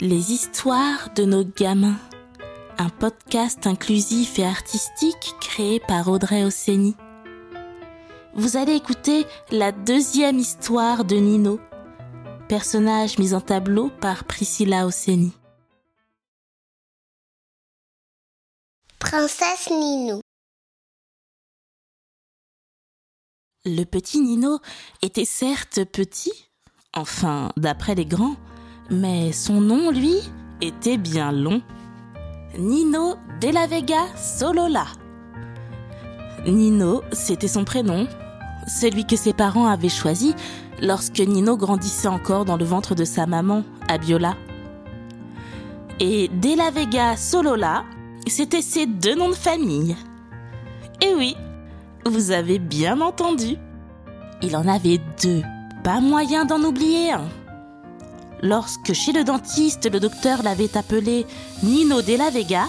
Les histoires de nos gamins. Un podcast inclusif et artistique créé par Audrey Ossény. Vous allez écouter la deuxième histoire de Nino, personnage mis en tableau par Priscilla Ossény. Princesse Nino. Le petit Nino était certes petit, enfin d'après les grands, mais son nom, lui, était bien long. Nino de la Vega Solola. Nino, c'était son prénom, celui que ses parents avaient choisi lorsque Nino grandissait encore dans le ventre de sa maman, Abiola. Et De la Vega Solola, c'était ses deux noms de famille. Et oui, vous avez bien entendu. Il en avait deux, pas moyen d'en oublier un. Lorsque chez le dentiste, le docteur l'avait appelé Nino de la Vega,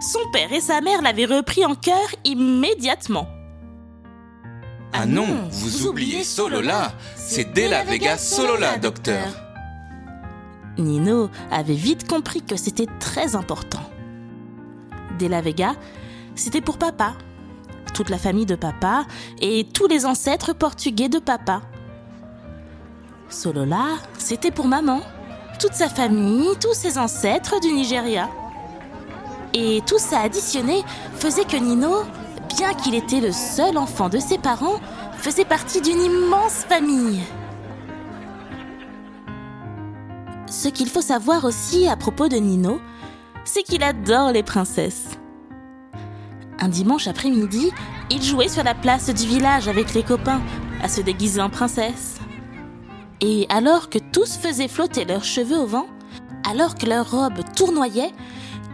son père et sa mère l'avaient repris en cœur immédiatement. Ah non, vous, oubliez Solola, c'est De la Vega Solola, docteur. Nino avait vite compris que c'était très important. De la Vega, c'était pour papa, toute la famille de papa et tous les ancêtres portugais de papa. Solola, c'était pour maman, toute sa famille, tous ses ancêtres du Nigeria. Et tout ça additionné faisait que Nino, bien qu'il était le seul enfant de ses parents, faisait partie d'une immense famille. Ce qu'il faut savoir aussi à propos de Nino, c'est qu'il adore les princesses. Un dimanche après-midi, il jouait sur la place du village avec les copains à se déguiser en princesse. Et alors que tous faisaient flotter leurs cheveux au vent, alors que leurs robes tournoyaient,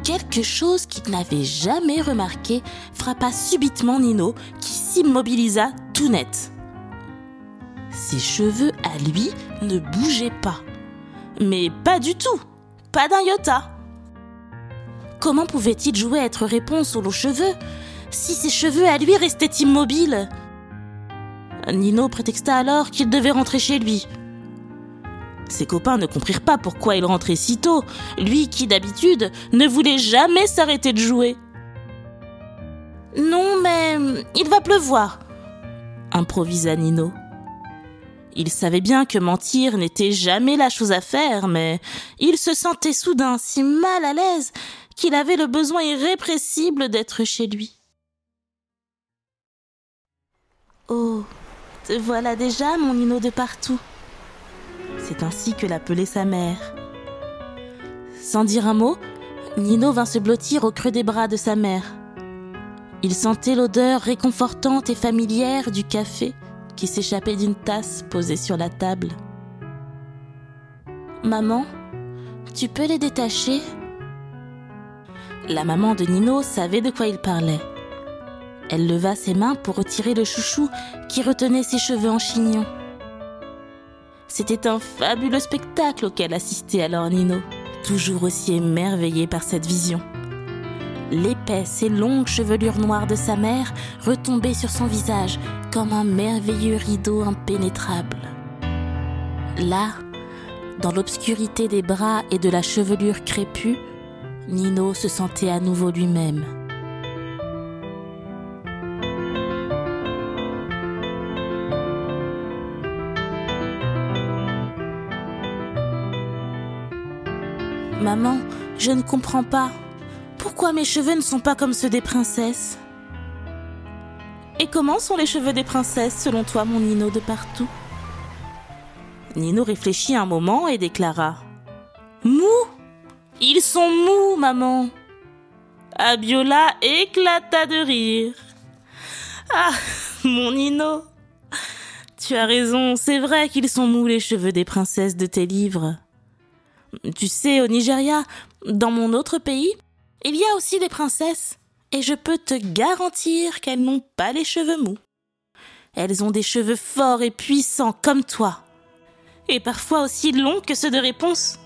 quelque chose qu'il n'avait jamais remarqué frappa subitement Nino, qui s'immobilisa tout net. Ses cheveux à lui ne bougeaient pas. Mais pas du tout, pas d'un iota. Comment pouvait-il jouer à être réponse aux longs cheveux si ses cheveux à lui restaient immobiles? Nino prétexta alors qu'il devait rentrer chez lui, ses copains ne comprirent pas pourquoi il rentrait si tôt, lui qui d'habitude ne voulait jamais s'arrêter de jouer. Non, mais il va pleuvoir, improvisa Nino. Il savait bien que mentir n'était jamais la chose à faire, mais il se sentait soudain si mal à l'aise qu'il avait le besoin irrépressible d'être chez lui. Oh, te voilà déjà, mon Nino de partout. C'est ainsi que l'appelait sa mère. Sans dire un mot, Nino vint se blottir au creux des bras de sa mère. Il sentait l'odeur réconfortante et familière du café qui s'échappait d'une tasse posée sur la table. Maman, tu peux les détacher? La maman de Nino savait de quoi il parlait. Elle leva ses mains pour retirer le chouchou qui retenait ses cheveux en chignon. C'était un fabuleux spectacle auquel assistait alors Nino, toujours aussi émerveillé par cette vision. L'épaisse et longue chevelure noire de sa mère retombait sur son visage comme un merveilleux rideau impénétrable. Là, dans l'obscurité des bras et de la chevelure crépue, Nino se sentait à nouveau lui-même. Maman, je ne comprends pas. Pourquoi mes cheveux ne sont pas comme ceux des princesses? Et comment sont les cheveux des princesses selon toi, mon Nino de partout? Nino réfléchit un moment et déclara Mous Ils sont mous, maman Abiola éclata de rire. Ah, mon Nino Tu as raison, c'est vrai qu'ils sont mous les cheveux des princesses de tes livres. Tu sais, au Nigeria, dans mon autre pays, il y a aussi des princesses, et je peux te garantir qu'elles n'ont pas les cheveux mous. Elles ont des cheveux forts et puissants comme toi, et parfois aussi longs que ceux de réponse.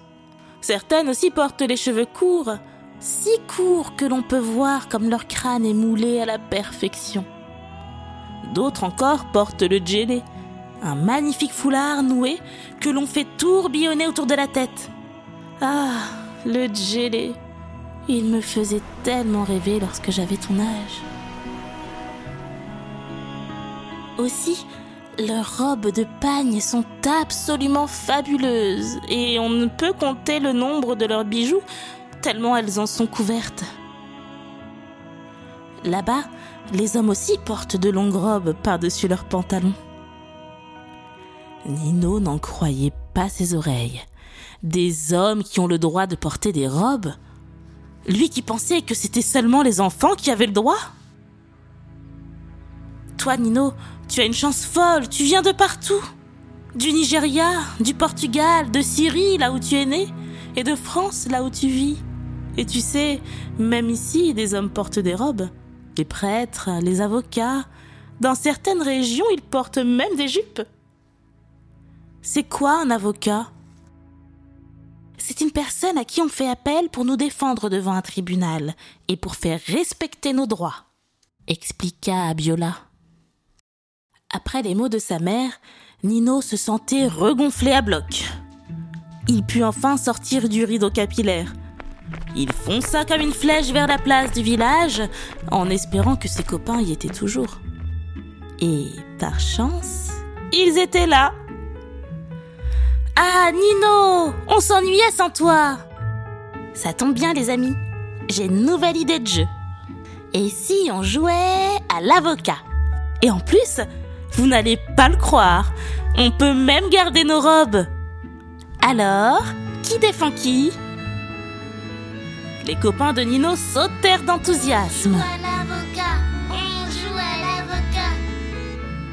Certaines aussi portent les cheveux courts, si courts que l'on peut voir comme leur crâne est moulé à la perfection. D'autres encore portent le djellé, un magnifique foulard noué que l'on fait tourbillonner autour de la tête Ah, le gelé. Il me faisait tellement rêver lorsque j'avais ton âge. Aussi, leurs robes de pagne sont absolument fabuleuses et on ne peut compter le nombre de leurs bijoux tellement elles en sont couvertes. Là-bas, les hommes aussi portent de longues robes par-dessus leurs pantalons. Nino n'en croyait pas ses oreilles. Des hommes qui ont le droit de porter des robes Lui qui pensait que c'était seulement les enfants qui avaient le droit Toi, Nino, tu as une chance folle, tu viens de partout. Du Nigeria, du Portugal, de Syrie, là où tu es né, et de France, là où tu vis. Et tu sais, même ici, des hommes portent des robes. Les prêtres, les avocats. Dans certaines régions, ils portent même des jupes. C'est quoi un avocat? C'est une personne à qui on fait appel pour nous défendre devant un tribunal et pour faire respecter nos droits, expliqua Abiola. Après les mots de sa mère, Nino se sentait regonflé à bloc. Il put enfin sortir du rideau capillaire. Il fonça comme une flèche vers la place du village, en espérant que ses copains y étaient toujours. Et par chance, ils étaient là. Ah, Nino On s'ennuyait sans toi Ça tombe bien, les amis. J'ai une nouvelle idée de jeu. Et si on jouait à l'avocat? Et en plus, vous n'allez pas le croire, on peut même garder nos robes. Alors, qui défend qui? Les copains de Nino sautèrent d'enthousiasme.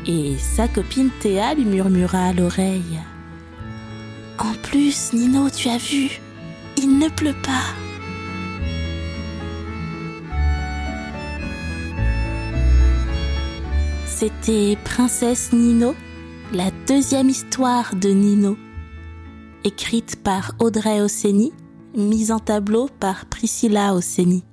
Et sa copine Théa lui murmura à l'oreille. En plus, Nino, tu as vu, il ne pleut pas. C'était Princesse Nino, la deuxième histoire de Nino, écrite par Audrey Osseni, mise en tableau par Priscilla Osseni.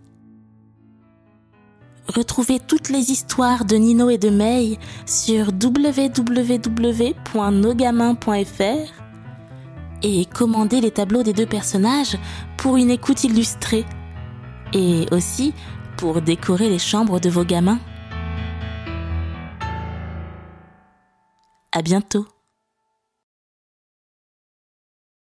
Retrouvez toutes les histoires de Nino et de May sur www.nogamins.fr et commandez les tableaux des deux personnages pour une écoute illustrée et aussi pour décorer les chambres de vos gamins. À bientôt.